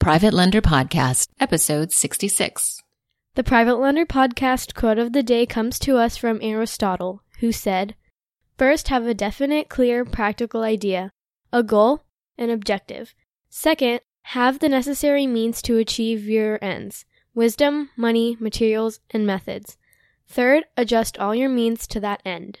Private Lender Podcast, episode 66. The Private Lender Podcast quote of the day comes to us from Aristotle, who said, First, have a definite, clear, practical idea, a goal, an objective. Second, have the necessary means to achieve your ends wisdom, money, materials, and methods. Third, adjust all your means to that end.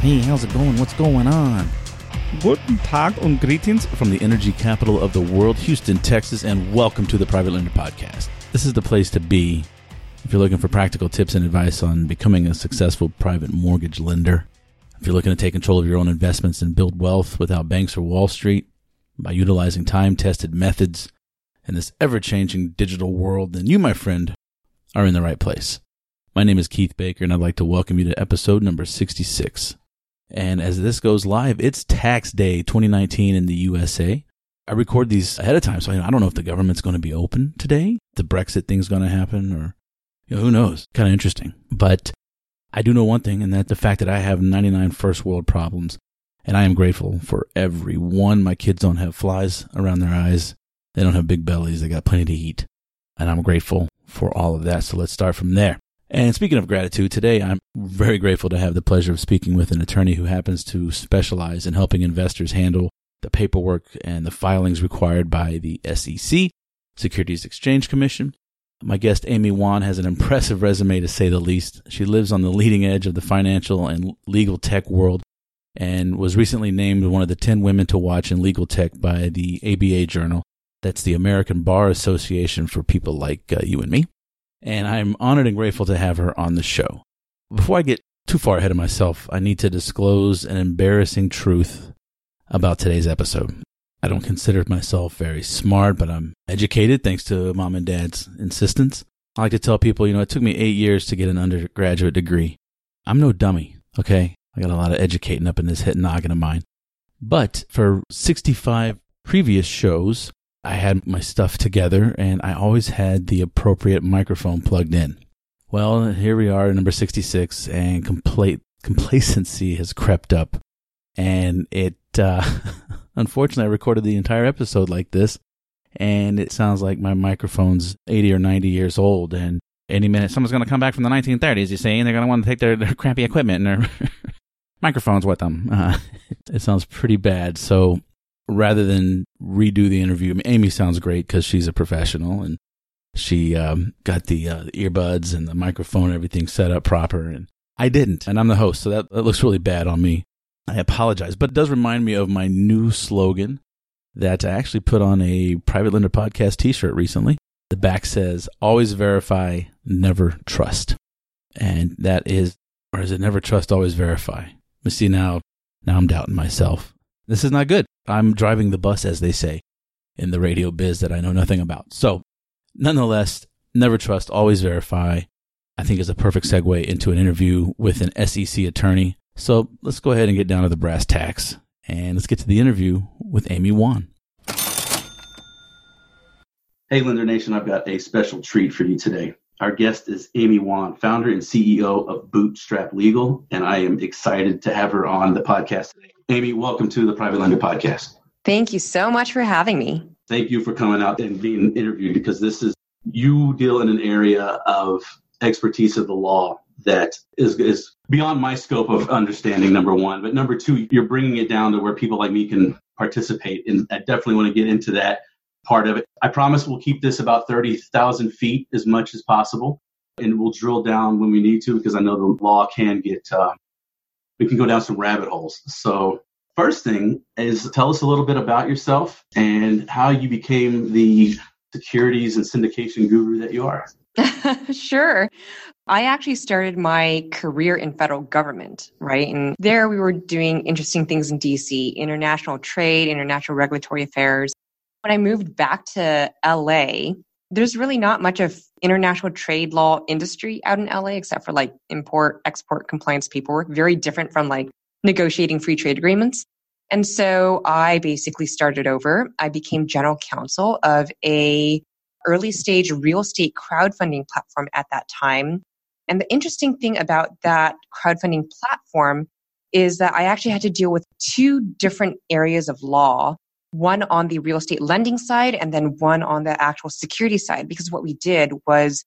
Hey, how's it going? What's going on? Guten Tag und greetings from the energy capital of the world, Houston, Texas, and welcome to the Private Lender Podcast. This is the place to be if you're looking for practical tips and advice on becoming a successful private mortgage lender. If you're looking to take control of your own investments and build wealth without banks or Wall Street by utilizing time tested methods in this ever changing digital world, then you, my friend, are in the right place. My name is Keith Baker, and I'd like to welcome you to episode number 66. And as this goes live, it's tax day 2019 in the USA. I record these ahead of time, so I don't know if the government's going to be open today. The Brexit thing's going to happen, or you know, who knows? Kind of interesting. But I do know one thing, and that the fact that I have 99 first world problems, and I am grateful for every one. My kids don't have flies around their eyes. They don't have big bellies. They got plenty to eat. And I'm grateful for all of that. So let's start from there. And speaking of gratitude, today I'm very grateful to have the pleasure of speaking with an attorney who happens to specialize in helping investors handle the paperwork and the filings required by the SEC, Securities Exchange Commission. My guest, Amy Wan, has an impressive resume to say the least. She lives on the leading edge of the financial and legal tech world and was recently named one of the 10 women to watch in legal tech by the ABA Journal. That's the American Bar Association for people like uh, you and me and I'm honored and grateful to have her on the show. Before I get too far ahead of myself, I need to disclose an embarrassing truth about today's episode. I don't consider myself very smart, but I'm educated thanks to mom and dad's insistence. I like to tell people, you know, it took me eight years to get an undergraduate degree. I'm no dummy, okay? I got a lot of educating up in this hit noggin of mine. But for 65 previous shows, I had my stuff together and I always had the appropriate microphone plugged in. Well, here we are, number 66, and compla- complacency has crept up. And it, uh, unfortunately, I recorded the entire episode like this, and it sounds like my microphone's 80 or 90 years old. And any minute, someone's going to come back from the 1930s, you see, and they're going to want to take their, their crappy equipment and their microphones with them. Uh, it sounds pretty bad. So rather than redo the interview, Amy sounds great because she's a professional and she um, got the, uh, the, earbuds and the microphone and everything set up proper. And I didn't, and I'm the host, so that, that looks really bad on me. I apologize, but it does remind me of my new slogan that I actually put on a private lender podcast T-shirt recently. The back says, "Always verify, never trust," and that is, or is it never trust, always verify? You see now, now I'm doubting myself. This is not good. I'm driving the bus, as they say in the radio biz that I know nothing about. So, nonetheless, never trust, always verify. I think is a perfect segue into an interview with an SEC attorney. So let's go ahead and get down to the brass tacks and let's get to the interview with Amy Wan. Hey, Lender Nation, I've got a special treat for you today. Our guest is Amy Wan, founder and CEO of Bootstrap Legal, and I am excited to have her on the podcast today. Amy, welcome to the Private Lender Podcast. Thank you so much for having me. Thank you for coming out and being interviewed because this is, you deal in an area of expertise of the law that is, is beyond my scope of understanding, number one. But number two, you're bringing it down to where people like me can participate. And I definitely want to get into that part of it. I promise we'll keep this about 30,000 feet as much as possible. And we'll drill down when we need to because I know the law can get uh, we can go down some rabbit holes. So, first thing is tell us a little bit about yourself and how you became the securities and syndication guru that you are. sure. I actually started my career in federal government, right? And there we were doing interesting things in DC, international trade, international regulatory affairs. When I moved back to LA, there's really not much of international trade law industry out in LA except for like import, export compliance paperwork, very different from like negotiating free trade agreements. And so I basically started over. I became general counsel of a early stage real estate crowdfunding platform at that time. And the interesting thing about that crowdfunding platform is that I actually had to deal with two different areas of law one on the real estate lending side and then one on the actual security side. Because what we did was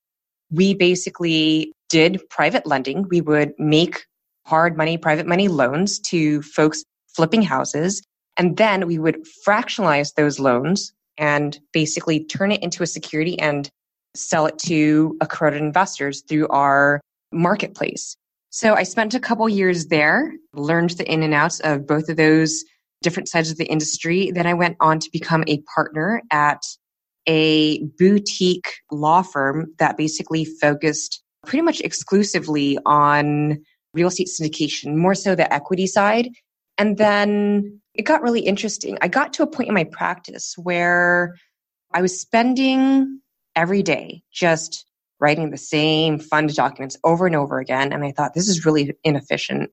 we basically did private lending. We would make hard money, private money loans to folks flipping houses. And then we would fractionalize those loans and basically turn it into a security and sell it to accredited investors through our marketplace. So I spent a couple years there, learned the in and outs of both of those different sides of the industry. Then I went on to become a partner at a boutique law firm that basically focused pretty much exclusively on real estate syndication, more so the equity side. And then it got really interesting. I got to a point in my practice where I was spending every day just writing the same fund documents over and over again. And I thought, this is really inefficient.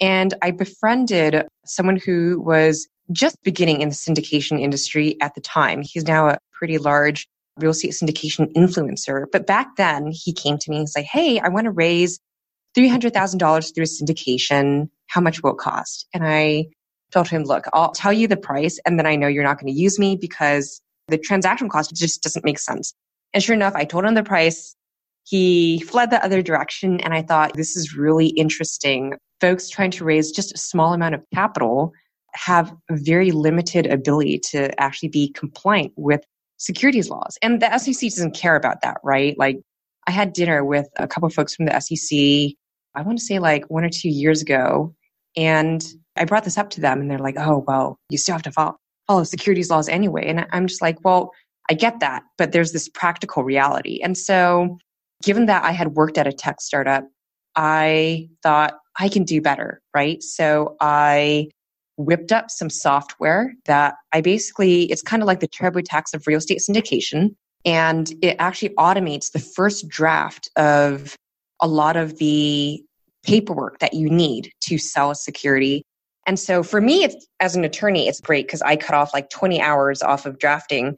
And I befriended someone who was just beginning in the syndication industry at the time. He's now a pretty large real estate syndication influencer. But back then, he came to me and said, Hey, I want to raise $300,000 through syndication. How much will it cost? And I told him, look, I'll tell you the price and then I know you're not going to use me because the transaction cost just doesn't make sense. And sure enough, I told him the price. He fled the other direction and I thought this is really interesting. Folks trying to raise just a small amount of capital have very limited ability to actually be compliant with securities laws. And the SEC doesn't care about that, right? Like I had dinner with a couple of folks from the SEC, I want to say like one or two years ago. And I brought this up to them and they're like, oh, well, you still have to follow, follow securities laws anyway. And I'm just like, well, I get that, but there's this practical reality. And so, given that I had worked at a tech startup, I thought I can do better, right? So I whipped up some software that I basically, it's kind of like the TurboTax of real estate syndication. And it actually automates the first draft of a lot of the paperwork that you need to sell a security. And so for me, as an attorney, it's great because I cut off like 20 hours off of drafting.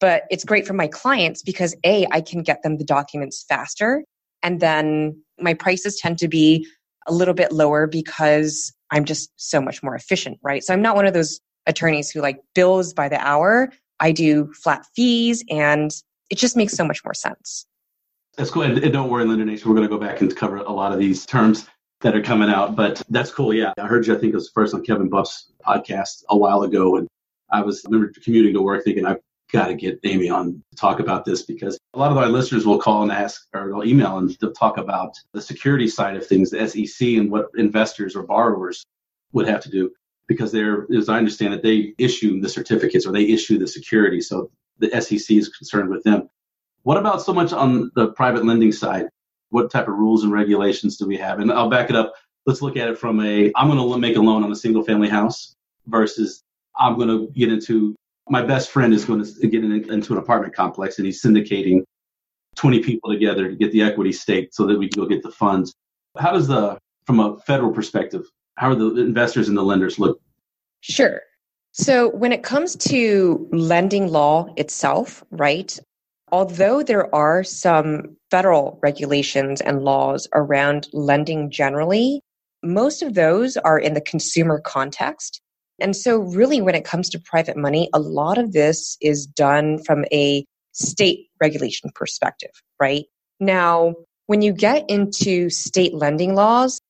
But it's great for my clients because A, I can get them the documents faster. And then my prices tend to be a little bit lower because I'm just so much more efficient, right? So I'm not one of those attorneys who like bills by the hour. I do flat fees and it just makes so much more sense. That's cool. And, don't worry, Lender Nation, we're going to go back and cover a lot of these terms that are coming out. But that's cool. Yeah. I heard you, I think it was first on Kevin Bupp's podcast a while ago. And I was, I remember commuting to work thinking, I've got to get Amy on to talk about this because a lot of our listeners will call and ask or they'll email and they'll talk about the security side of things, the SEC and what investors or borrowers would have to do because they're, as I understand it, they issue the certificates or they issue the security. So the SEC is concerned with them. What about so much on the private lending side? What type of rules and regulations do we have? And I'll back it up. Let's look at it from a I'm going to make a loan on a single family house versus I'm going to get into my best friend is going to get in, into an apartment complex and he's syndicating 20 people together to get the equity stake so that we can go get the funds. How does the, from a federal perspective, how are the investors and the lenders look? Sure. So when it comes to lending law itself, right? Although there are some federal regulations and laws around lending generally, most of those are in the consumer context. And so, really, when it comes to private money, a lot of this is done from a state regulation perspective, right? Now, when you get into state lending laws,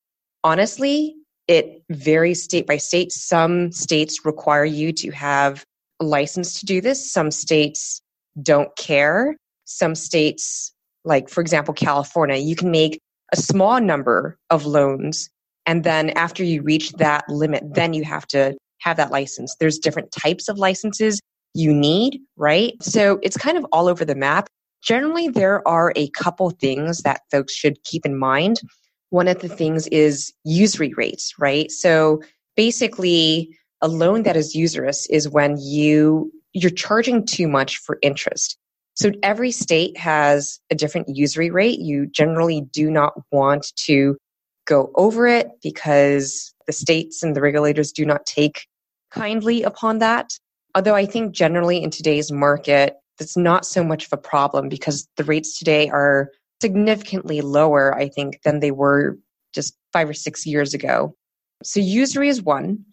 honestly, it varies state by state. Some states require you to have a license to do this, some states don't care. Some states, like for example, California, you can make a small number of loans. And then after you reach that limit, then you have to have that license. There's different types of licenses you need, right? So it's kind of all over the map. Generally, there are a couple things that folks should keep in mind. One of the things is usury rates, right? So basically, a loan that is usurious is when you you're charging too much for interest. So every state has a different usury rate. You generally do not want to go over it because the states and the regulators do not take kindly upon that. Although I think generally in today's market, that's not so much of a problem because the rates today are significantly lower, I think, than they were just five or six years ago. So usury is one.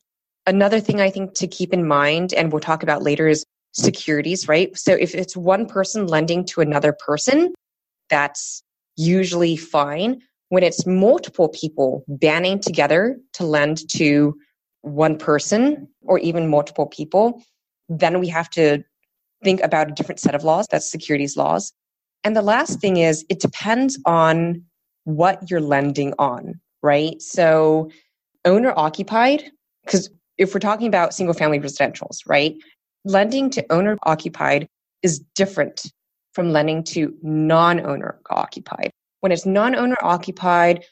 Another thing I think to keep in mind, and we'll talk about later, is securities, right? So if it's one person lending to another person, that's usually fine. When it's multiple people banding together to lend to one person or even multiple people, then we have to think about a different set of laws. That's securities laws. And the last thing is it depends on what you're lending on, right? So owner occupied, because if we're talking about single family residentials, right? Lending to owner occupied is different from lending to non owner occupied. When it's non owner occupied,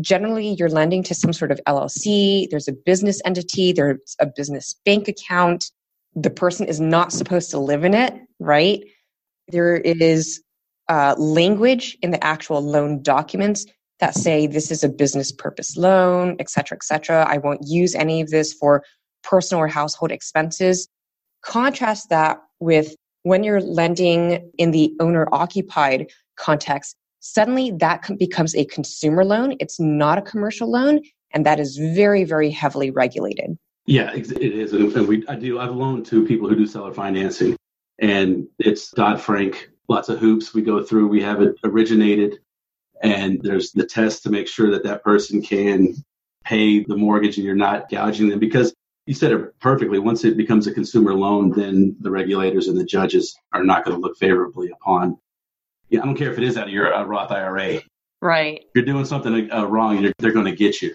generally you're lending to some sort of LLC, there's a business entity, there's a business bank account. The person is not supposed to live in it, right? There is uh, language in the actual loan documents that say this is a business purpose loan, et cetera, et cetera. I won't use any of this for personal or household expenses. Contrast that with when you're lending in the owner occupied context, suddenly that becomes a consumer loan. It's not a commercial loan, and that is very, very heavily regulated. Yeah, it is. And we, I do, I've loaned to people who do seller financing, and it's Dodd Frank, lots of hoops we go through. We have it originated and there's the test to make sure that that person can pay the mortgage and you're not gouging them because you said it perfectly. Once it becomes a consumer loan, then the regulators and the judges are not going to look favorably upon. Yeah, I don't care if it is out of your uh, Roth IRA. Right. If you're doing something uh, wrong, they're going to get you.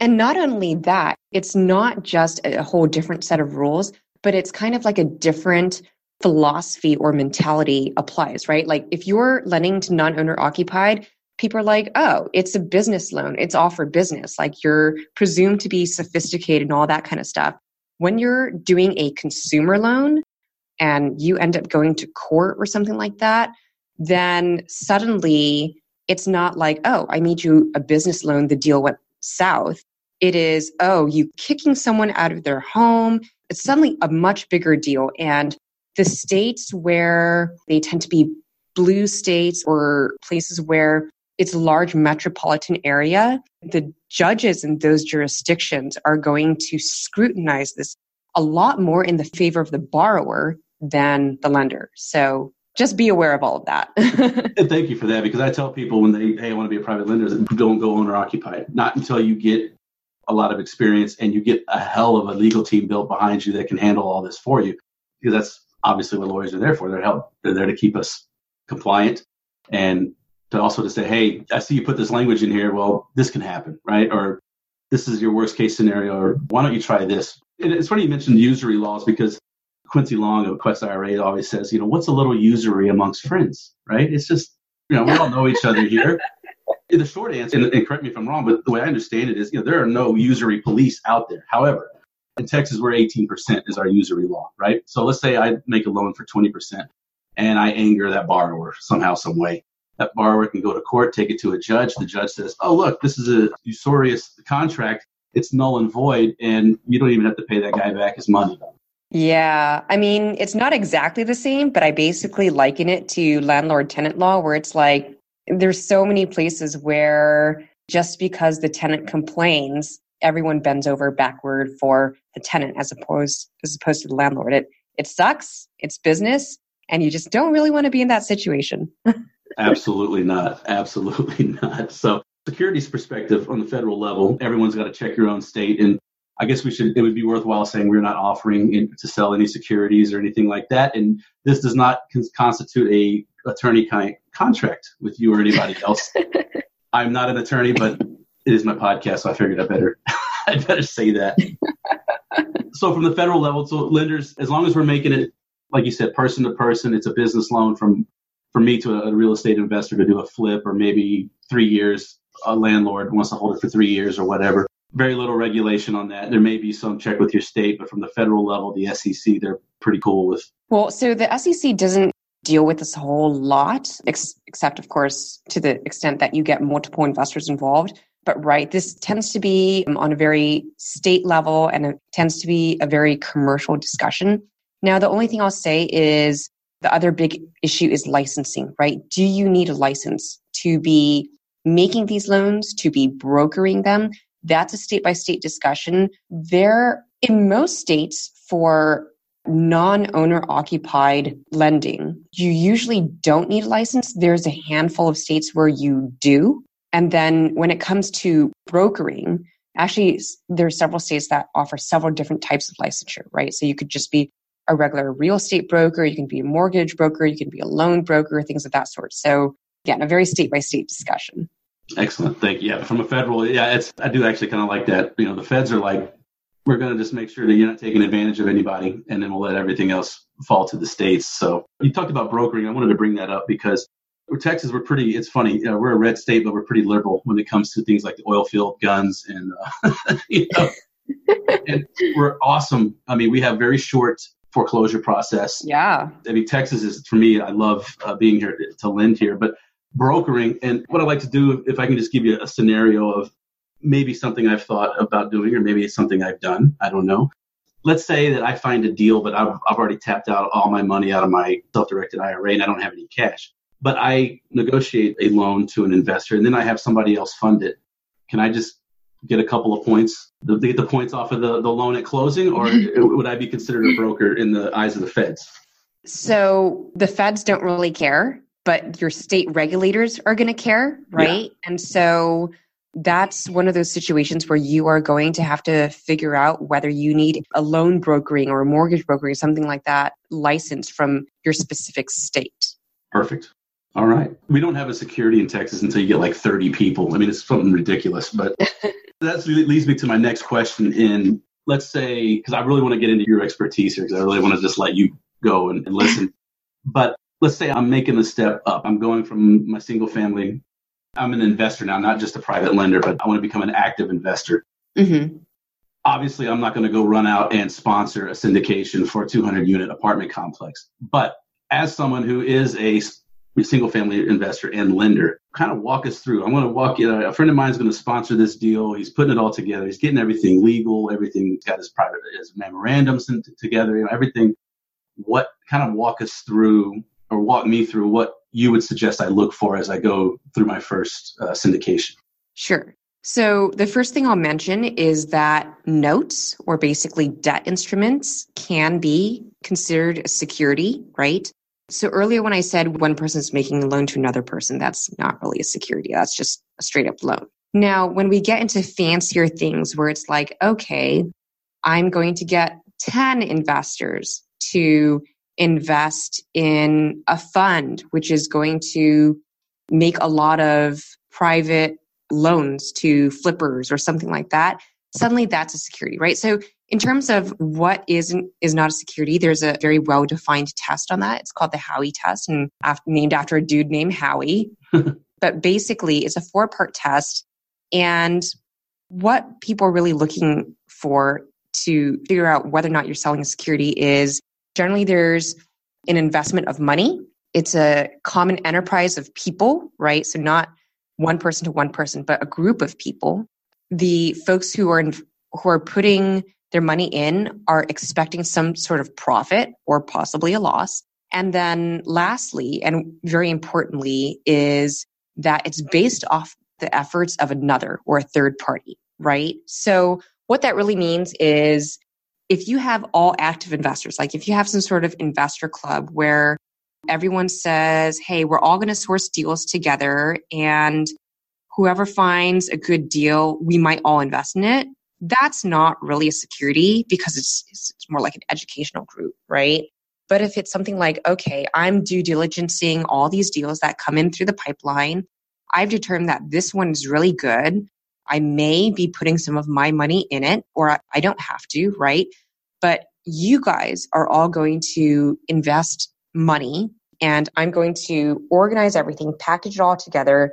And not only that, it's not just a whole different set of rules, but it's kind of like a different philosophy or mentality applies, right? Like if you're lending to non owner occupied, people are like, oh, it's a business loan. It's all for business. Like you're presumed to be sophisticated and all that kind of stuff. When you're doing a consumer loan and you end up going to court or something like that, then suddenly it's not like, oh, I made you a business loan, the deal went south. It is, oh, you kicking someone out of their home. It's suddenly a much bigger deal. And the states where they tend to be blue states or places where it's a large metropolitan area, the judges in those jurisdictions are going to scrutinize this a lot more in the favor of the borrower than the lender. So just be aware of all of that. thank you for that because I tell people when they, hey, I want to be a private lender, don't go owner occupied. Not until you get a lot of experience and you get a hell of a legal team built behind you that can handle all this for you. Because that's obviously what lawyers are there for. They're help. They're there to keep us compliant and to also to say, hey, I see you put this language in here. Well, this can happen, right? Or this is your worst case scenario. Or why don't you try this? And it's funny you mentioned usury laws because Quincy Long of Quest IRA always says, you know, what's a little usury amongst friends, right? It's just, you know, we all know each other here. the short answer, and, and correct me if I'm wrong, but the way I understand it is, you know, there are no usury police out there. However, in Texas, we're 18% is our usury law, right? So let's say I make a loan for 20% and I anger that borrower somehow, some way that borrower can go to court, take it to a judge. The judge says, "Oh, look, this is a usurious contract. It's null and void, and you don't even have to pay that guy back his money." Yeah, I mean, it's not exactly the same, but I basically liken it to landlord tenant law, where it's like there's so many places where just because the tenant complains, everyone bends over backward for the tenant as opposed as opposed to the landlord. It it sucks. It's business, and you just don't really want to be in that situation. Absolutely not. Absolutely not. So, securities perspective on the federal level, everyone's got to check your own state. And I guess we should, it would be worthwhile saying we're not offering in, to sell any securities or anything like that. And this does not con- constitute a attorney kind contract with you or anybody else. I'm not an attorney, but it is my podcast, so I figured I better, I better say that. so from the federal level, so lenders, as long as we're making it, like you said, person to person, it's a business loan from for me to a real estate investor to do a flip or maybe three years, a landlord wants to hold it for three years or whatever. Very little regulation on that. There may be some check with your state, but from the federal level, the SEC, they're pretty cool with. Well, so the SEC doesn't deal with this whole lot, ex- except, of course, to the extent that you get multiple investors involved. But right, this tends to be um, on a very state level and it tends to be a very commercial discussion. Now, the only thing I'll say is the other big issue is licensing, right? Do you need a license to be making these loans, to be brokering them? That's a state by state discussion. There, in most states, for non owner occupied lending, you usually don't need a license. There's a handful of states where you do. And then when it comes to brokering, actually, there are several states that offer several different types of licensure, right? So you could just be a regular real estate broker, you can be a mortgage broker, you can be a loan broker, things of that sort. So again, a very state by state discussion. Excellent. Thank you. Yeah, from a federal, yeah, it's I do actually kind of like that. You know, the feds are like, we're going to just make sure that you're not taking advantage of anybody, and then we'll let everything else fall to the states. So you talked about brokering. I wanted to bring that up because Texas, we're pretty. It's funny. You know, we're a red state, but we're pretty liberal when it comes to things like the oil field, guns, and uh, you know, and we're awesome. I mean, we have very short foreclosure process. Yeah. I mean, Texas is for me. I love uh, being here to lend here, but brokering and what I like to do, if I can just give you a scenario of maybe something I've thought about doing, or maybe it's something I've done. I don't know. Let's say that I find a deal, but I've, I've already tapped out all my money out of my self-directed IRA and I don't have any cash. But I negotiate a loan to an investor and then I have somebody else fund it. Can I just get a couple of points, to get the points off of the, the loan at closing, or would I be considered a broker in the eyes of the feds? So the feds don't really care, but your state regulators are going to care, right? Yeah. And so that's one of those situations where you are going to have to figure out whether you need a loan brokering or a mortgage brokering, something like that, license from your specific state. Perfect. All right. We don't have a security in Texas until you get like 30 people. I mean, it's something ridiculous, but that leads me to my next question. In let's say, because I really want to get into your expertise here, because I really want to just let you go and, and listen. but let's say I'm making the step up. I'm going from my single family. I'm an investor now, not just a private lender, but I want to become an active investor. Mm-hmm. Obviously, I'm not going to go run out and sponsor a syndication for a 200 unit apartment complex. But as someone who is a single family investor and lender. Kind of walk us through. I'm going to walk you. a friend of mine is going to sponsor this deal. He's putting it all together. He's getting everything legal. Everything. He's got his private his memorandums together. You know everything. What kind of walk us through or walk me through what you would suggest I look for as I go through my first uh, syndication? Sure. So the first thing I'll mention is that notes or basically debt instruments can be considered a security, right? So earlier when I said one person's making a loan to another person, that's not really a security. That's just a straight up loan. Now, when we get into fancier things where it's like, okay, I'm going to get 10 investors to invest in a fund, which is going to make a lot of private loans to flippers or something like that. Suddenly that's a security, right? So in terms of what is is not a security, there's a very well defined test on that. It's called the Howey test, and after, named after a dude named Howey. but basically, it's a four part test, and what people are really looking for to figure out whether or not you're selling a security is generally there's an investment of money. It's a common enterprise of people, right? So not one person to one person, but a group of people. The folks who are in, who are putting their money in are expecting some sort of profit or possibly a loss. And then lastly, and very importantly, is that it's based off the efforts of another or a third party, right? So what that really means is if you have all active investors, like if you have some sort of investor club where everyone says, Hey, we're all going to source deals together and whoever finds a good deal, we might all invest in it that's not really a security because it's, it's more like an educational group, right? But if it's something like, okay, I'm due diligencing all these deals that come in through the pipeline, I've determined that this one is really good. I may be putting some of my money in it, or I don't have to, right? But you guys are all going to invest money and I'm going to organize everything, package it all together,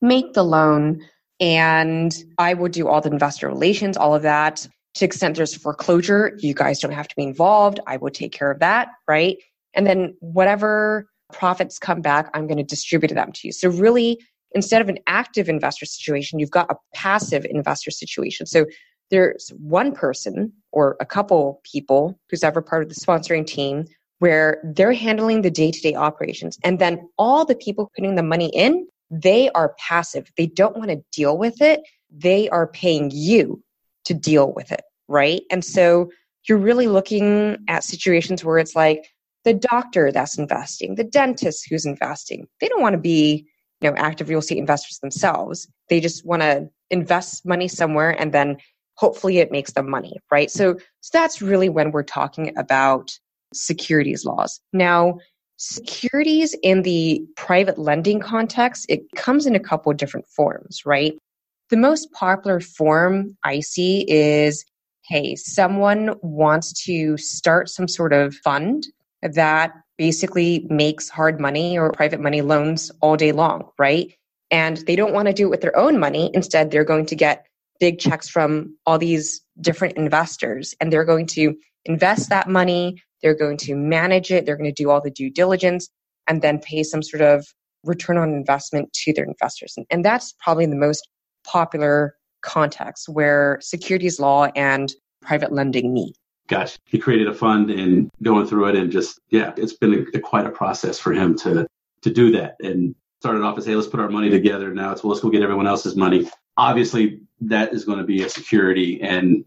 make the loan, and I will do all the investor relations, all of that. To extent there's foreclosure, you guys don't have to be involved. I will take care of that, right? And then whatever profits come back, I'm going to distribute them to you. So really, instead of an active investor situation, you've got a passive investor situation. So there's one person or a couple people who's ever part of the sponsoring team where they're handling the day to day operations. And then all the people putting the money in, they are passive. They don't want to deal with it. They are paying you to deal with it. Right. And so you're really looking at situations where it's like the doctor that's investing, the dentist who's investing. They don't want to be, you know, active real estate investors themselves. They just want to invest money somewhere and then hopefully it makes them money, right? So, so that's really when we're talking about securities laws. Now, securities in the private lending context, it comes in a couple of different forms, right? The most popular form I see is hey, someone wants to start some sort of fund that basically makes hard money or private money loans all day long, right? And they don't want to do it with their own money. Instead, they're going to get big checks from all these different investors and they're going to invest that money. They're going to manage it. They're going to do all the due diligence and then pay some sort of return on investment to their investors. And, and that's probably the most popular context where securities law and private lending meet. Gosh, he created a fund and going through it and just, yeah, it's been a, quite a process for him to, to do that. And started off as, hey, let's put our money together. Now it's, well, let's go get everyone else's money. Obviously, that is going to be a security and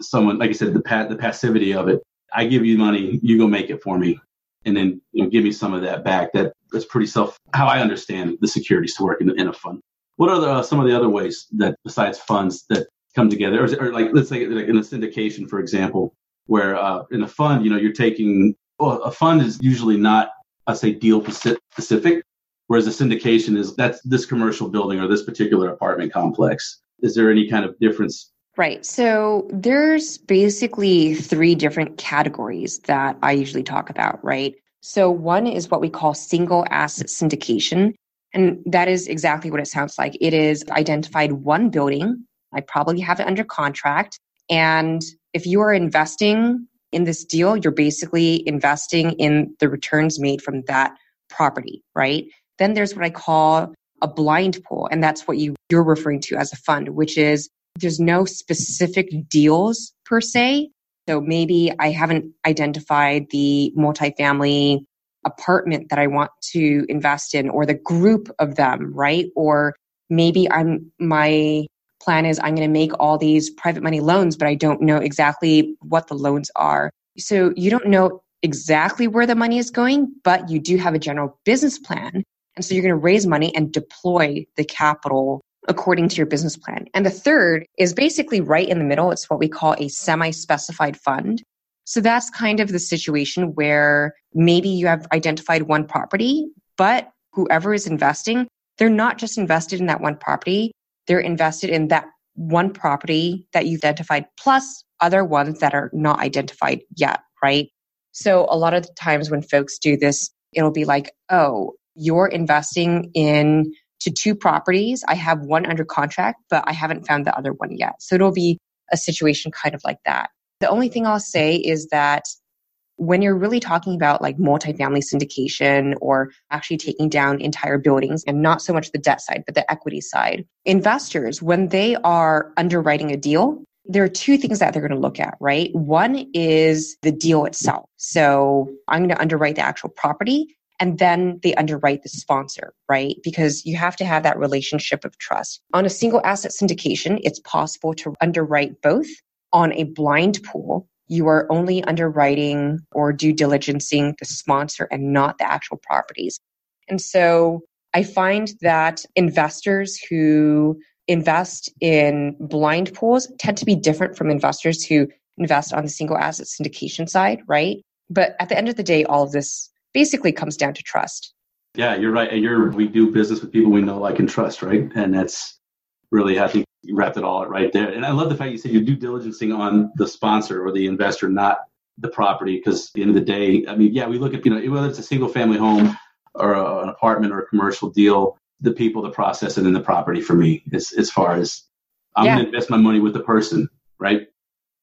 someone, like I said, the pa- the passivity of it. I give you money, you go make it for me, and then you know, give me some of that back. That that's pretty self. How I understand the securities to work in, in a fund. What are the, uh, some of the other ways that besides funds that come together, or, or like let's say like in a syndication, for example, where uh, in a fund, you know, you're taking well, a fund is usually not, I say, deal specific. Whereas a syndication is that's this commercial building or this particular apartment complex. Is there any kind of difference? Right. So there's basically three different categories that I usually talk about, right? So one is what we call single asset syndication. And that is exactly what it sounds like. It is identified one building. I probably have it under contract. And if you are investing in this deal, you're basically investing in the returns made from that property, right? Then there's what I call a blind pool. And that's what you, you're referring to as a fund, which is there's no specific deals per se. So maybe I haven't identified the multifamily apartment that I want to invest in or the group of them, right? Or maybe I'm, my plan is I'm going to make all these private money loans, but I don't know exactly what the loans are. So you don't know exactly where the money is going, but you do have a general business plan and so you're going to raise money and deploy the capital according to your business plan. And the third is basically right in the middle. It's what we call a semi specified fund. So that's kind of the situation where maybe you have identified one property, but whoever is investing, they're not just invested in that one property, they're invested in that one property that you've identified plus other ones that are not identified yet, right? So a lot of the times when folks do this, it'll be like, oh, you're investing in to two properties. I have one under contract, but I haven't found the other one yet. So it'll be a situation kind of like that. The only thing I'll say is that when you're really talking about like multifamily syndication or actually taking down entire buildings and not so much the debt side, but the equity side, investors, when they are underwriting a deal, there are two things that they're going to look at, right? One is the deal itself. So I'm going to underwrite the actual property and then they underwrite the sponsor, right? Because you have to have that relationship of trust. On a single asset syndication, it's possible to underwrite both. On a blind pool, you are only underwriting or due diligencing the sponsor and not the actual properties. And so I find that investors who invest in blind pools tend to be different from investors who invest on the single asset syndication side, right? But at the end of the day, all of this basically comes down to trust. Yeah, you're right. And you're we do business with people we know, like, and trust, right? And that's really I think you wrapped it all right there. And I love the fact you said you due diligencing on the sponsor or the investor, not the property because at the end of the day, I mean, yeah, we look at, you know, whether it's a single family home or a, an apartment or a commercial deal, the people, the process, and then the property for me as, as far as I'm yeah. going to invest my money with the person, right?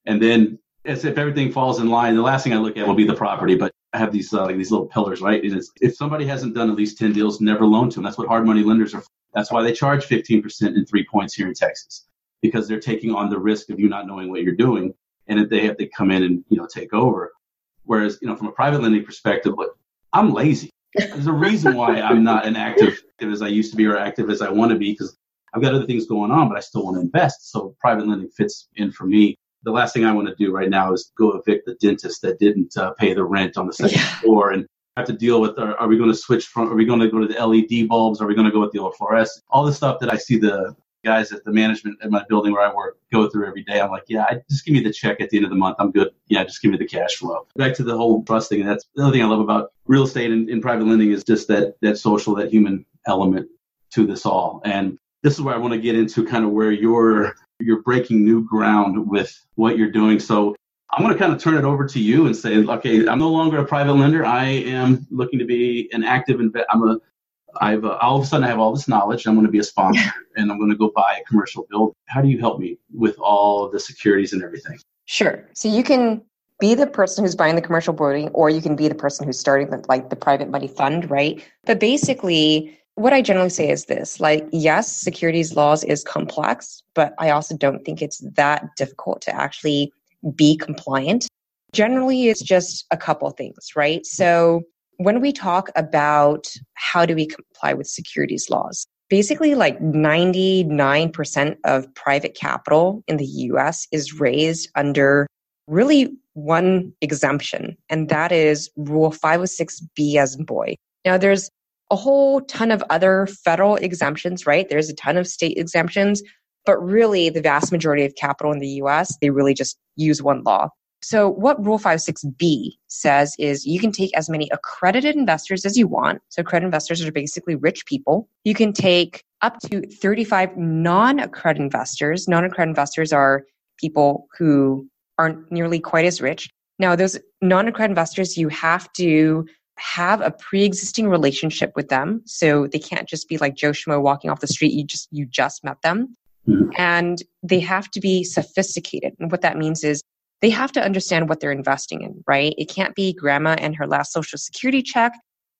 And then if everything falls in line, the last thing I look at will be the property, but I have these uh, like these little pillars, right? And if somebody hasn't done at least 10 deals, never loan to them. That's what hard money lenders are. That's why they charge 15% in three points here in Texas because they're taking on the risk of you not knowing what you're doing. And if they have to come in and, you know, take over. Whereas, you know, from a private lending perspective, look, I'm lazy. There's a reason why I'm not an active as I used to be or active as I want to be because I've got other things going on, but I still want to invest. So private lending fits in for me. The last thing I want to do right now is go evict the dentist that didn't uh, pay the rent on the second yeah. floor and have to deal with are, are we going to switch from are we going to go to the LED bulbs are we going to go with the old fluorescent all the stuff that I see the guys at the management at my building where I work go through every day. I'm like, yeah, just give me the check at the end of the month. I'm good. Yeah, just give me the cash flow. Back to the whole trust thing. That's the other thing I love about real estate and, and private lending is just that that social, that human element to this all. And this is where I want to get into kind of where you're you're breaking new ground with what you're doing. So I'm going to kind of turn it over to you and say, okay, I'm no longer a private lender. I am looking to be an active investor. I'm a I've uh, all of a sudden I have all this knowledge. I'm going to be a sponsor and I'm going to go buy a commercial build. How do you help me with all the securities and everything? Sure. So you can be the person who's buying the commercial building, or you can be the person who's starting the, like the private money fund, right? But basically, what I generally say is this: like, yes, securities laws is complex, but I also don't think it's that difficult to actually be compliant. Generally, it's just a couple things, right? So when we talk about how do we comply with securities laws, basically like 99% of private capital in the US is raised under really one exemption, and that is Rule 506B as in boy. Now, there's a whole ton of other federal exemptions, right? There's a ton of state exemptions, but really the vast majority of capital in the US, they really just use one law. So, what Rule 506B says is you can take as many accredited investors as you want. So, accredited investors are basically rich people. You can take up to 35 non accredited investors. Non accredited investors are people who aren't nearly quite as rich. Now, those non accredited investors, you have to have a pre-existing relationship with them so they can't just be like joe schmo walking off the street you just you just met them mm-hmm. and they have to be sophisticated and what that means is they have to understand what they're investing in, right? It can't be grandma and her last social security check.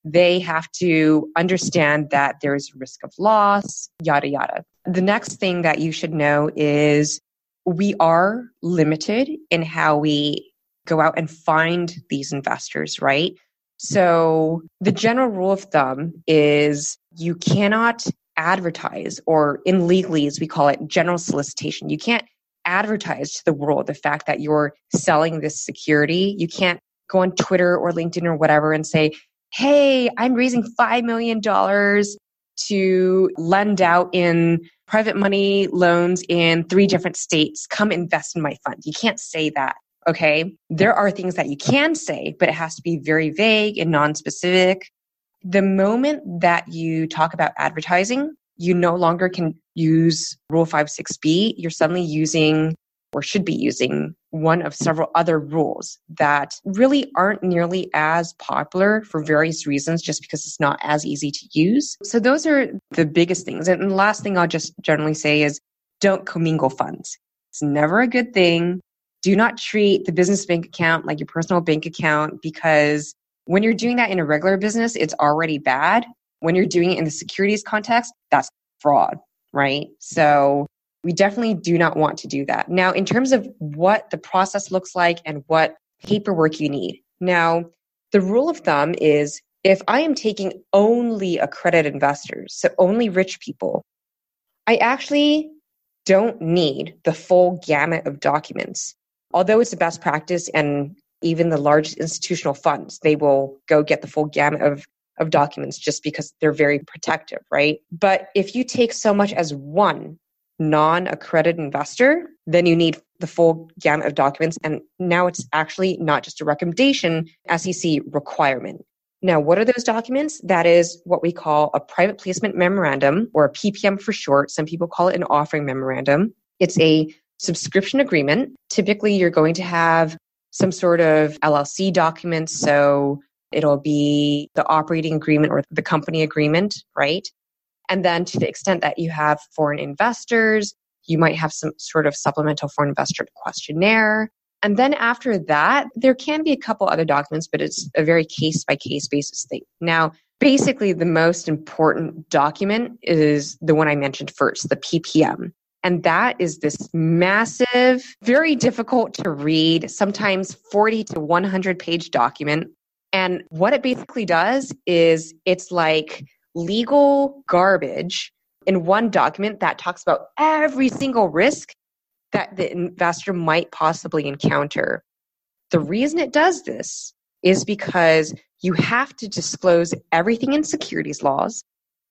They have to understand that there is risk of loss, yada, yada. The next thing that you should know is we are limited in how we go out and find these investors, right? So the general rule of thumb is you cannot advertise or in legalese, we call it general solicitation. You can't advertise to the world the fact that you're selling this security. You can't go on Twitter or LinkedIn or whatever and say, Hey, I'm raising $5 million to lend out in private money loans in three different states. Come invest in my fund. You can't say that. Okay. There are things that you can say, but it has to be very vague and non-specific. The moment that you talk about advertising, you no longer can use Rule 506B, you're suddenly using or should be using one of several other rules that really aren't nearly as popular for various reasons just because it's not as easy to use. So those are the biggest things. And the last thing I'll just generally say is don't commingle funds. It's never a good thing. Do not treat the business bank account like your personal bank account because when you're doing that in a regular business, it's already bad. When you're doing it in the securities context, that's fraud, right? So we definitely do not want to do that. Now, in terms of what the process looks like and what paperwork you need. Now, the rule of thumb is if I am taking only accredited investors, so only rich people, I actually don't need the full gamut of documents. Although it's the best practice and even the largest institutional funds, they will go get the full gamut of of documents just because they're very protective, right? But if you take so much as one non accredited investor, then you need the full gamut of documents. And now it's actually not just a recommendation, SEC requirement. Now, what are those documents? That is what we call a private placement memorandum or a PPM for short. Some people call it an offering memorandum. It's a subscription agreement. Typically, you're going to have some sort of LLC document. So it'll be the operating agreement or the company agreement, right? And then to the extent that you have foreign investors, you might have some sort of supplemental foreign investor questionnaire. And then after that, there can be a couple other documents, but it's a very case by case basis thing. Now, basically, the most important document is the one I mentioned first, the PPM. And that is this massive, very difficult to read, sometimes 40 to 100 page document. And what it basically does is it's like legal garbage in one document that talks about every single risk that the investor might possibly encounter. The reason it does this is because you have to disclose everything in securities laws.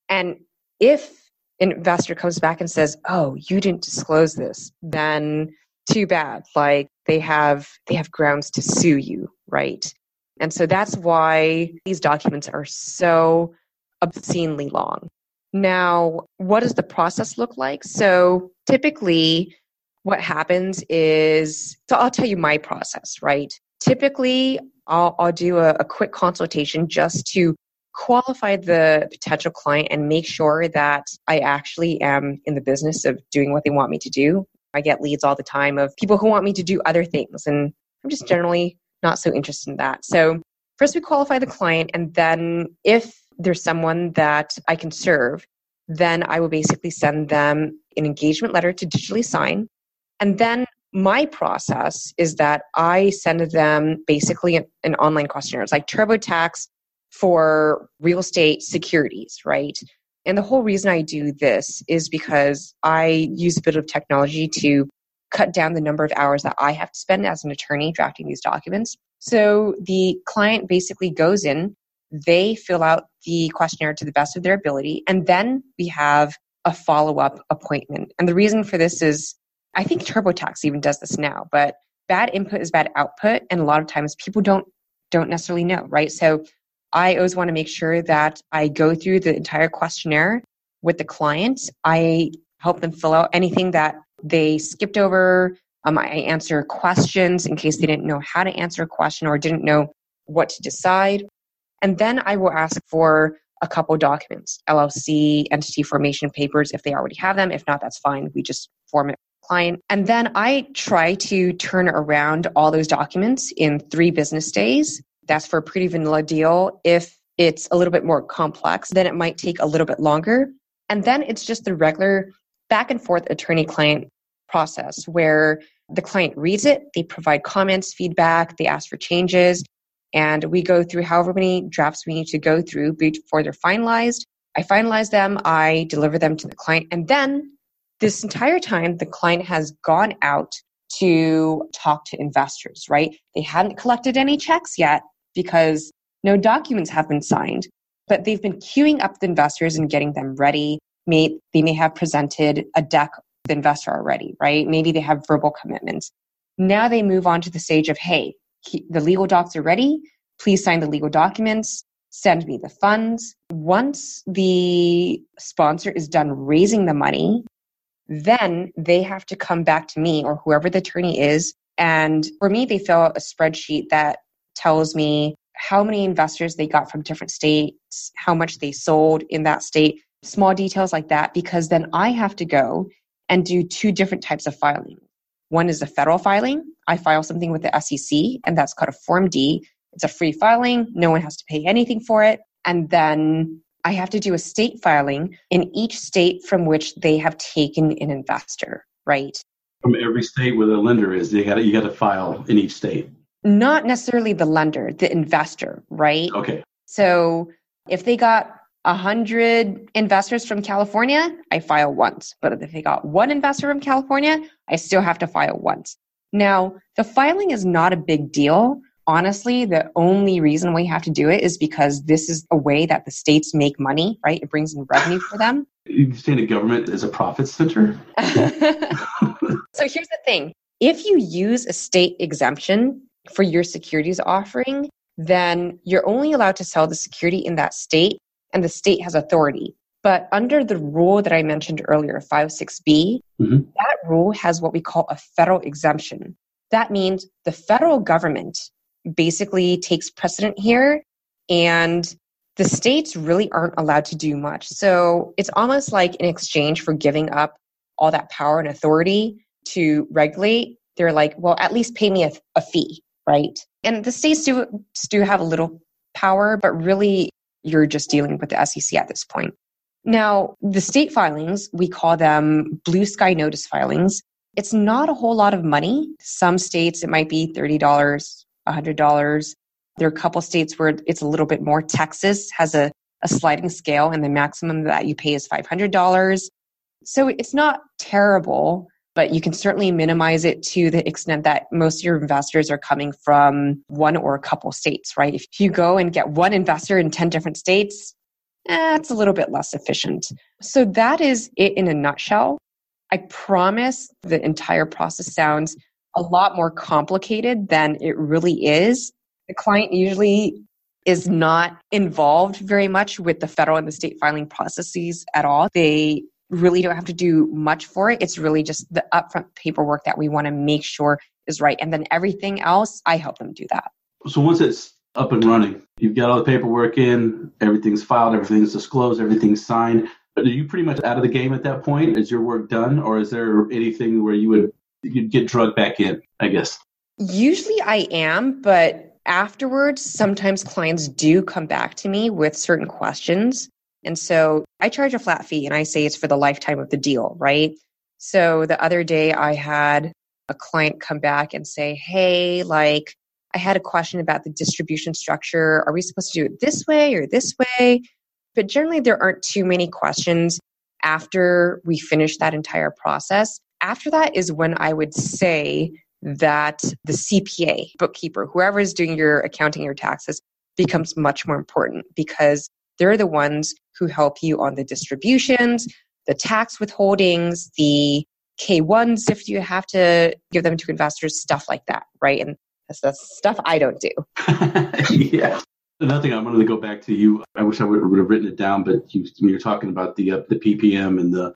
And if investor comes back and says, "Oh, you didn't disclose this," then too bad. Like they have they have grounds to sue you, right? And so that's why these documents are so obscenely long. Now, what does the process look like? So typically what happens is so I'll tell you my process, right? Typically I'll, I'll do a, a quick consultation just to qualify the potential client and make sure that I actually am in the business of doing what they want me to do. I get leads all the time of people who want me to do other things, and I'm just generally not so interested in that. So, first we qualify the client, and then if there's someone that I can serve, then I will basically send them an engagement letter to digitally sign. And then my process is that I send them basically an, an online questionnaire. It's like TurboTax for real estate securities, right? And the whole reason I do this is because I use a bit of technology to cut down the number of hours that I have to spend as an attorney drafting these documents. So the client basically goes in, they fill out the questionnaire to the best of their ability, and then we have a follow up appointment. And the reason for this is I think TurboTax even does this now, but bad input is bad output. And a lot of times people don't don't necessarily know, right? So I always want to make sure that I go through the entire questionnaire with the client. I help them fill out anything that they skipped over. Um, I answer questions in case they didn't know how to answer a question or didn't know what to decide. And then I will ask for a couple documents, LLC, entity formation papers if they already have them. If not, that's fine. We just form it client. And then I try to turn around all those documents in three business days. That's for a pretty vanilla deal. If it's a little bit more complex, then it might take a little bit longer. And then it's just the regular back and forth attorney client process where the client reads it, they provide comments, feedback, they ask for changes, and we go through however many drafts we need to go through before they're finalized. I finalize them, I deliver them to the client, and then this entire time the client has gone out to talk to investors, right? They hadn't collected any checks yet, because no documents have been signed, but they've been queuing up the investors and getting them ready. May, they may have presented a deck the investor already, right? Maybe they have verbal commitments. Now they move on to the stage of, hey, the legal docs are ready. Please sign the legal documents. Send me the funds. Once the sponsor is done raising the money, then they have to come back to me or whoever the attorney is. And for me, they fill out a spreadsheet that tells me how many investors they got from different states, how much they sold in that state, small details like that, because then I have to go and do two different types of filing. One is a federal filing. I file something with the SEC, and that's called a Form D. It's a free filing, no one has to pay anything for it. And then I have to do a state filing in each state from which they have taken an investor, right? From every state where the lender is, you got you got to file in each state not necessarily the lender, the investor, right? Okay. So if they got a hundred investors from California, I file once. But if they got one investor from California, I still have to file once. Now, the filing is not a big deal. Honestly, the only reason we have to do it is because this is a way that the states make money, right? It brings in revenue for them. You saying the government is a profit center? so here's the thing. If you use a state exemption, for your securities offering, then you're only allowed to sell the security in that state and the state has authority. But under the rule that I mentioned earlier, 506B, mm-hmm. that rule has what we call a federal exemption. That means the federal government basically takes precedent here and the states really aren't allowed to do much. So it's almost like in exchange for giving up all that power and authority to regulate, they're like, well, at least pay me a, a fee, right? And the states do, do have a little power, but really you're just dealing with the SEC at this point. Now, the state filings, we call them blue sky notice filings. It's not a whole lot of money. Some states, it might be $30, $100. There are a couple states where it's a little bit more. Texas has a, a sliding scale, and the maximum that you pay is $500. So it's not terrible, but you can certainly minimize it to the extent that most of your investors are coming from one or a couple states, right? If you go and get one investor in 10 different states, eh, a little bit less efficient. So that is it in a nutshell. I promise the entire process sounds a lot more complicated than it really is. The client usually is not involved very much with the federal and the state filing processes at all. They really don't have to do much for it. It's really just the upfront paperwork that we want to make sure is right. And then everything else, I help them do that. So once it's up and running, you've got all the paperwork in, everything's filed, everything's disclosed, everything's signed. Are you pretty much out of the game at that point? Is your work done, or is there anything where you would you'd get drugged back in? I guess. Usually, I am, but afterwards, sometimes clients do come back to me with certain questions and so I charge a flat fee and I say it's for the lifetime of the deal, right? So the other day I had a client come back and say, Hey, like, I had a question about the distribution structure. Are we supposed to do it this way or this way? But generally, there aren't too many questions after we finish that entire process. After that is when I would say that the CPA, bookkeeper, whoever is doing your accounting, your taxes, becomes much more important because they're the ones who help you on the distributions, the tax withholdings, the K1s if you have to give them to investors, stuff like that, right? And that's the stuff I don't do. yeah. Another thing I wanted to go back to you. I wish I would, would have written it down, but you, when you're talking about the uh, the PPM and the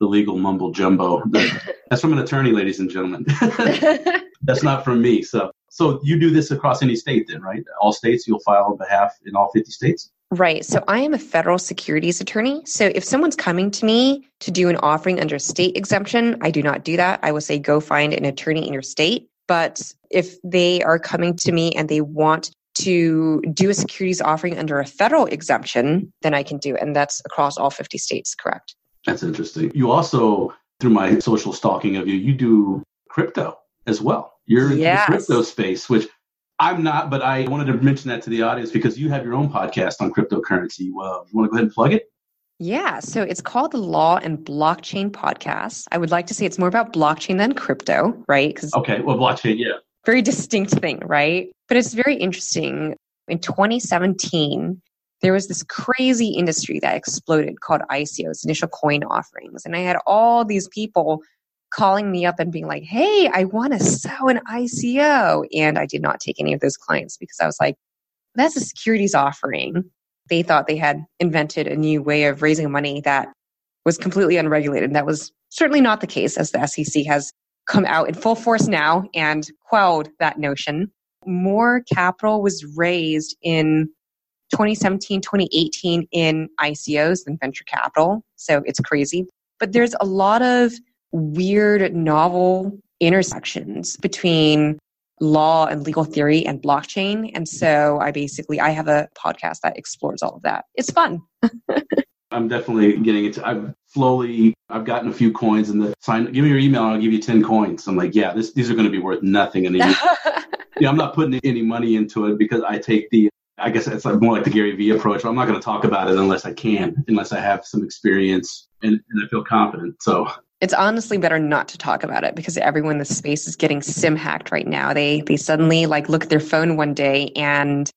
the legal mumble jumbo. That's from an attorney, ladies and gentlemen. That's not from me. So, so you do this across any state, then, right? All states, you'll file on behalf in all 50 states. Right. So I am a federal securities attorney. So if someone's coming to me to do an offering under state exemption, I do not do that. I will say go find an attorney in your state. But if they are coming to me and they want to do a securities offering under a federal exemption, then I can do it. And that's across all 50 states, correct? That's interesting. You also, through my social stalking of you, you do crypto as well. You're yes. in the crypto space, which I'm not, but I wanted to mention that to the audience because you have your own podcast on cryptocurrency. Well, you want to go ahead and plug it? Yeah, so it's called the Law and Blockchain Podcast. I would like to say it's more about blockchain than crypto, right? Okay, well, blockchain, yeah, very distinct thing, right? But it's very interesting. In 2017, there was this crazy industry that exploded called ICOs, initial coin offerings, and I had all these people calling me up and being like, Hey, I want to sell an ICO. And I did not take any of those clients because I was like, that's a securities offering. They thought they had invented a new way of raising money that was completely unregulated. That was certainly not the case as the SEC has come out in full force now and quelled that notion. More capital was raised in 2017, 2018 in ICOs than venture capital. So it's crazy. But there's a lot of weird, novel intersections between law and legal theory and blockchain. And so I basically I have a podcast that explores all of that. It's fun. I'm definitely getting into I've slowly I've gotten a few coins and the sign give me your email I'll give you 10 coins. I'm like, yeah, this these are going to be worth nothing and yeah, I'm not putting any money into it because I take the I guess it's like more like the Gary Vee approach. I'm not going to talk about it unless I can, unless I have some experience and, and I feel confident. So it's honestly better not to talk about it because everyone in the space is getting sim hacked right now. They they suddenly like look at their phone one day and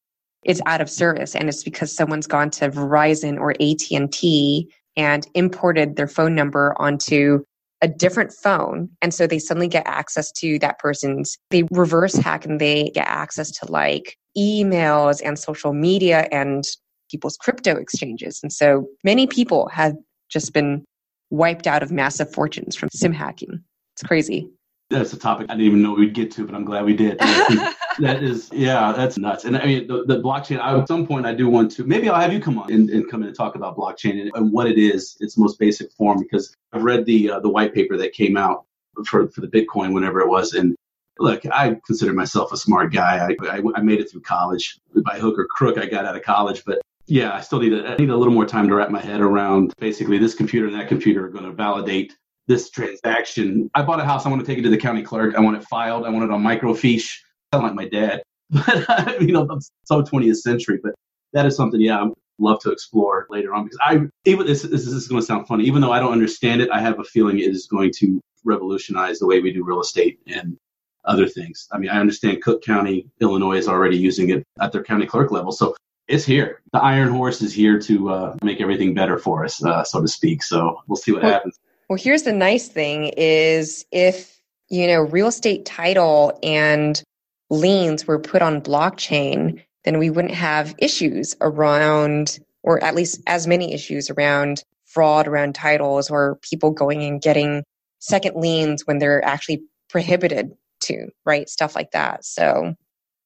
it's out of service and it's because someone's gone to Verizon or AT&T and imported their phone number onto a different phone and so they suddenly get access to that person's they reverse hack and they get access to like emails and social media and people's crypto exchanges and so many people have just been wiped out of massive fortunes from sim hacking. It's crazy. that's a topic I didn't even know we'd get to, but I'm glad we did. that is, yeah, that's nuts. And I mean, the, the blockchain, I, at some point, I do want to, maybe I'll have you come on and, and come in and talk about blockchain and, and, what it is, its most basic form, because I've read the uh, the white paper that came out for, for the Bitcoin, whenever it was. And look, I consider myself a smart guy. I, I, I made it through college. By hook or crook, I got out of college, but yeah, I still need a, I need a little more time to wrap my head around basically this computer and that computer are going to validate this transaction. I bought a house. I want to take it to the county clerk. I want it filed. I want it on microfiche. Sound like my dad, but uh, you know, I'm so 20th century. But that is something, yeah, I'd love to explore later on because I even this, this is going to sound funny. Even though I don't understand it, I have a feeling it is going to revolutionize the way we do real estate and other things. I mean, I understand Cook County, Illinois is already using it at their county clerk level. So it's here. The Iron Horse is here to uh, make everything better for us, uh, so to speak. So we'll see what well, happens. Well, here's the nice thing is if, you know, real estate title and liens were put on blockchain, then we wouldn't have issues around, or at least as many issues around fraud around titles or people going and getting second liens when they're actually prohibited to, right? Stuff like that. So,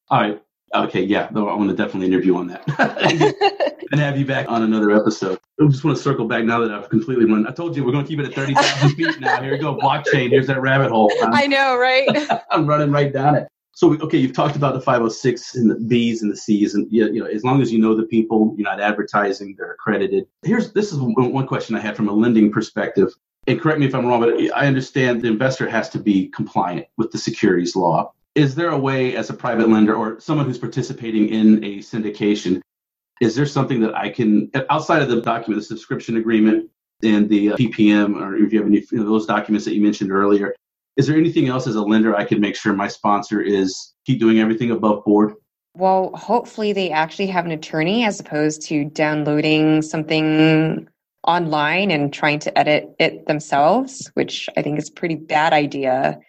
all right. Okay, yeah, no, I want to definitely interview on that and have you back on another episode. I just want to circle back now that I've completely run. I told you we're going to keep it at 30,000 feet now. Here we go, blockchain. Here's that rabbit hole. I'm, i know, right? I'm running right down it. So, okay, you've talked about the 506 and the B's and the C's, and you know, as long as you know the people, you're not advertising, they're accredited. Here's this is one question I had from a lending perspective. And correct me if I'm wrong, but I understand the investor has to be compliant with the securities law is there a way as a private lender or someone who's participating in a syndication is there something that i can outside of the document the subscription agreement and the uh, ppm or if you have any you know, those documents that you mentioned earlier is there anything else as a lender i can make sure my sponsor is keep doing everything above board? Well hopefully they actually have an attorney as opposed to downloading something online and trying to edit it themselves which i think is a pretty bad idea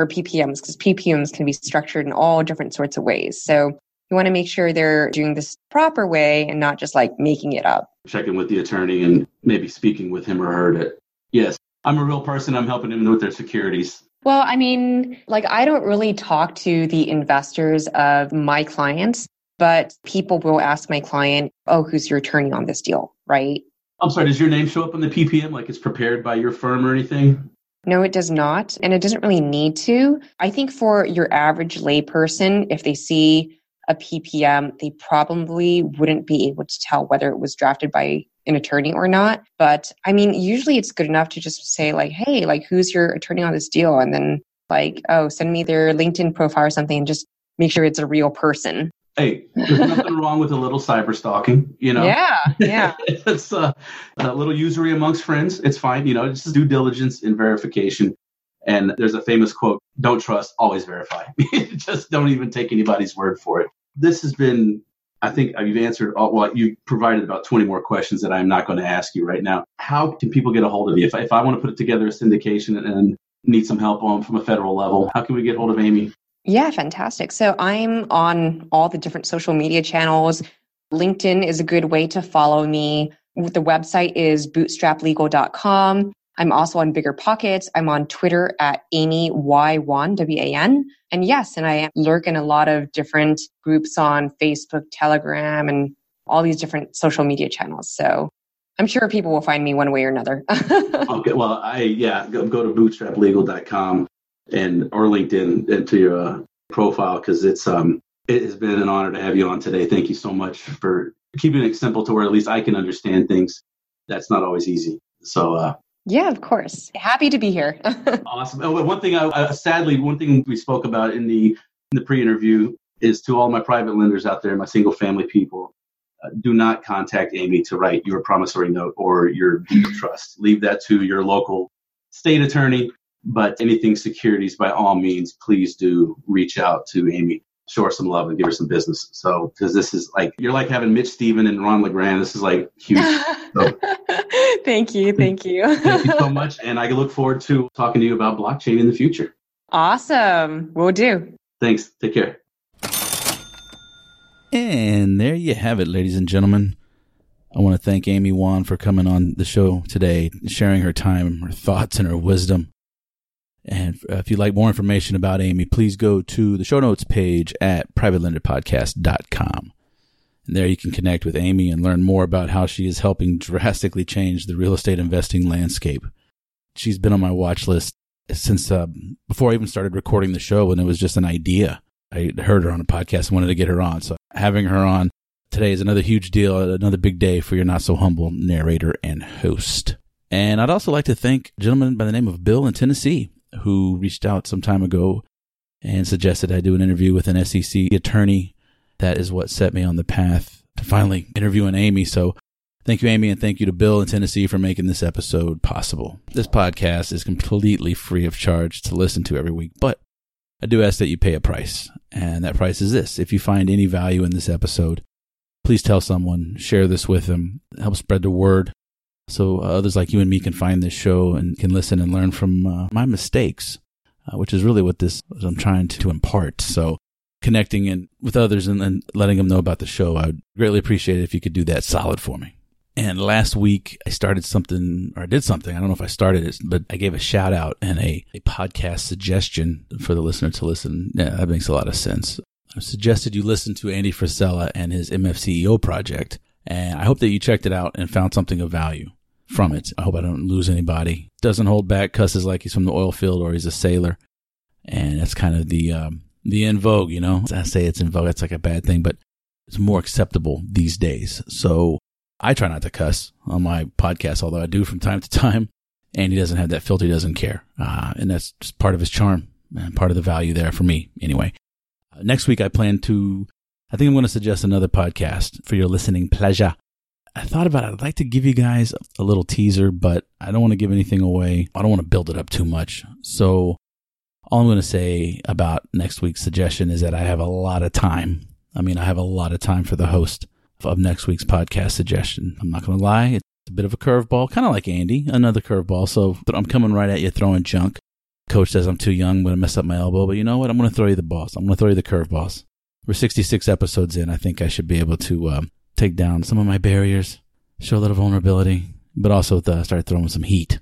for PPMs because PPMs can be structured in all different sorts of ways. So you want to make sure they're doing this proper way and not just like making it up. Checking with the attorney and maybe speaking with him or her to, yes, I'm a real person. I'm helping them with their securities. Well, I mean, like I don't really talk to the investors of my clients, but people will ask my client, oh, who's your attorney on this deal, right? I'm sorry, does your name show up on the PPM like it's prepared by your firm or anything? No, it does not. And it doesn't really need to. I think for your average layperson, if they see a PPM, they probably wouldn't be able to tell whether it was drafted by an attorney or not. But I mean, usually it's good enough to just say, like, hey, like, who's your attorney on this deal? And then, like, oh, send me their LinkedIn profile or something and just make sure it's a real person hey, there's nothing wrong with a little cyber stalking, you know? Yeah, yeah. it's uh, a little usury amongst friends. It's fine, you know, just due diligence and verification. And there's a famous quote don't trust, always verify. just don't even take anybody's word for it. This has been, I think you've answered, all, well, you provided about 20 more questions that I'm not going to ask you right now. How can people get a hold of you? If, if I want to put together a syndication and, and need some help on from a federal level, how can we get hold of Amy? Yeah, fantastic. So I'm on all the different social media channels. LinkedIn is a good way to follow me. The website is bootstraplegal.com. I'm also on Bigger Pockets. I'm on Twitter at Amy Y1, W-A-N. And yes, and I lurk in a lot of different groups on Facebook, Telegram, and all these different social media channels. So I'm sure people will find me one way or another. okay. Well, I, yeah, go, go to bootstraplegal.com and or LinkedIn into your uh, profile because it's um it has been an honor to have you on today. Thank you so much for keeping it simple to where at least I can understand things. That's not always easy. So uh, yeah, of course. Happy to be here. awesome. Oh, one thing, I, uh, sadly, one thing we spoke about in the in the pre-interview is to all my private lenders out there, my single family people. Uh, do not contact Amy to write your promissory note or your deed of trust. Leave that to your local state attorney but anything securities, by all means, please do reach out to Amy. Show her some love and give her some business. So, because this is like, you're like having Mitch Stephen and Ron LeGrand. This is like huge. So, thank you. Thank you. thank you so much. And I look forward to talking to you about blockchain in the future. Awesome. We'll do. Thanks. Take care. And there you have it, ladies and gentlemen. I want to thank Amy Wan for coming on the show today, sharing her time, her thoughts, and her wisdom. And if you'd like more information about Amy, please go to the show notes page at privatelenderpodcast.com. And there you can connect with Amy and learn more about how she is helping drastically change the real estate investing landscape. She's been on my watch list since uh, before I even started recording the show, and it was just an idea. I heard her on a podcast and wanted to get her on. So having her on today is another huge deal, another big day for your not so humble narrator and host. And I'd also like to thank a gentleman by the name of Bill in Tennessee who reached out some time ago and suggested I do an interview with an SEC attorney. That is what set me on the path to finally interviewing Amy. So thank you, Amy, and thank you to Bill in Tennessee for making this episode possible. This podcast is completely free of charge to listen to every week, but I do ask that you pay a price. And that price is this. If you find any value in this episode, please tell someone, share this with them, help spread the word so uh, others like you and me can find this show and can listen and learn from uh, my mistakes, uh, which is really what this I'm trying to, to impart. So connecting in with others and, and letting them know about the show, I would greatly appreciate it if you could do that solid for me. And last week I started something or I did something. I don't know if I started it, but I gave a shout out and a, a podcast suggestion for the listener to listen. Yeah, that makes a lot of sense. I suggested you listen to Andy Frisella and his MFCEO project. And I hope that you checked it out and found something of value from it. I hope I don't lose anybody. Doesn't hold back, cusses like he's from the oil field or he's a sailor. And that's kind of the, um, the in vogue, you know. I say it's in vogue, that's like a bad thing, but it's more acceptable these days. So I try not to cuss on my podcast, although I do from time to time. And he doesn't have that filter. He doesn't care. Uh, and that's just part of his charm and part of the value there for me anyway. Uh, next week, I plan to, I think I'm going to suggest another podcast for your listening pleasure. I thought about it. I'd like to give you guys a little teaser, but I don't want to give anything away. I don't want to build it up too much. So all I'm going to say about next week's suggestion is that I have a lot of time. I mean, I have a lot of time for the host of next week's podcast suggestion. I'm not going to lie. It's a bit of a curveball, kind of like Andy, another curveball. So I'm coming right at you throwing junk. Coach says I'm too young. I'm going to mess up my elbow, but you know what? I'm going to throw you the balls. I'm going to throw you the curveballs. We're 66 episodes in. I think I should be able to um, take down some of my barriers, show a little vulnerability, but also start throwing some heat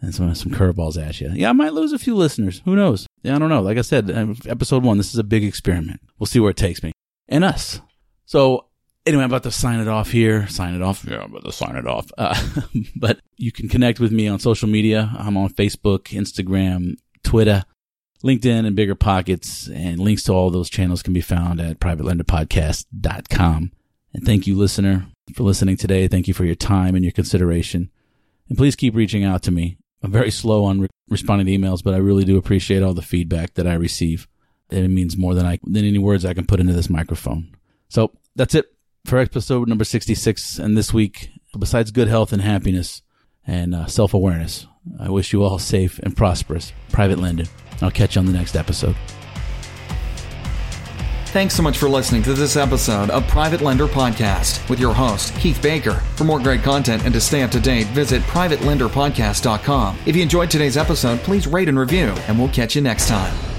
and some some curveballs at you. Yeah, I might lose a few listeners. Who knows? Yeah, I don't know. Like I said, uh, episode one, this is a big experiment. We'll see where it takes me and us. So anyway, I'm about to sign it off here. Sign it off. Yeah, I'm about to sign it off. Uh, but you can connect with me on social media. I'm on Facebook, Instagram, Twitter, LinkedIn, and Bigger Pockets. And links to all those channels can be found at privatelenderpodcast.com. And thank you, listener, for listening today. Thank you for your time and your consideration. And please keep reaching out to me. I'm very slow on re- responding to emails, but I really do appreciate all the feedback that I receive. It means more than I than any words I can put into this microphone. So that's it for episode number 66. And this week, besides good health and happiness and uh, self awareness, I wish you all safe and prosperous private lending. I'll catch you on the next episode. Thanks so much for listening to this episode of Private Lender Podcast with your host, Keith Baker. For more great content and to stay up to date, visit privatelenderpodcast.com. If you enjoyed today's episode, please rate and review, and we'll catch you next time.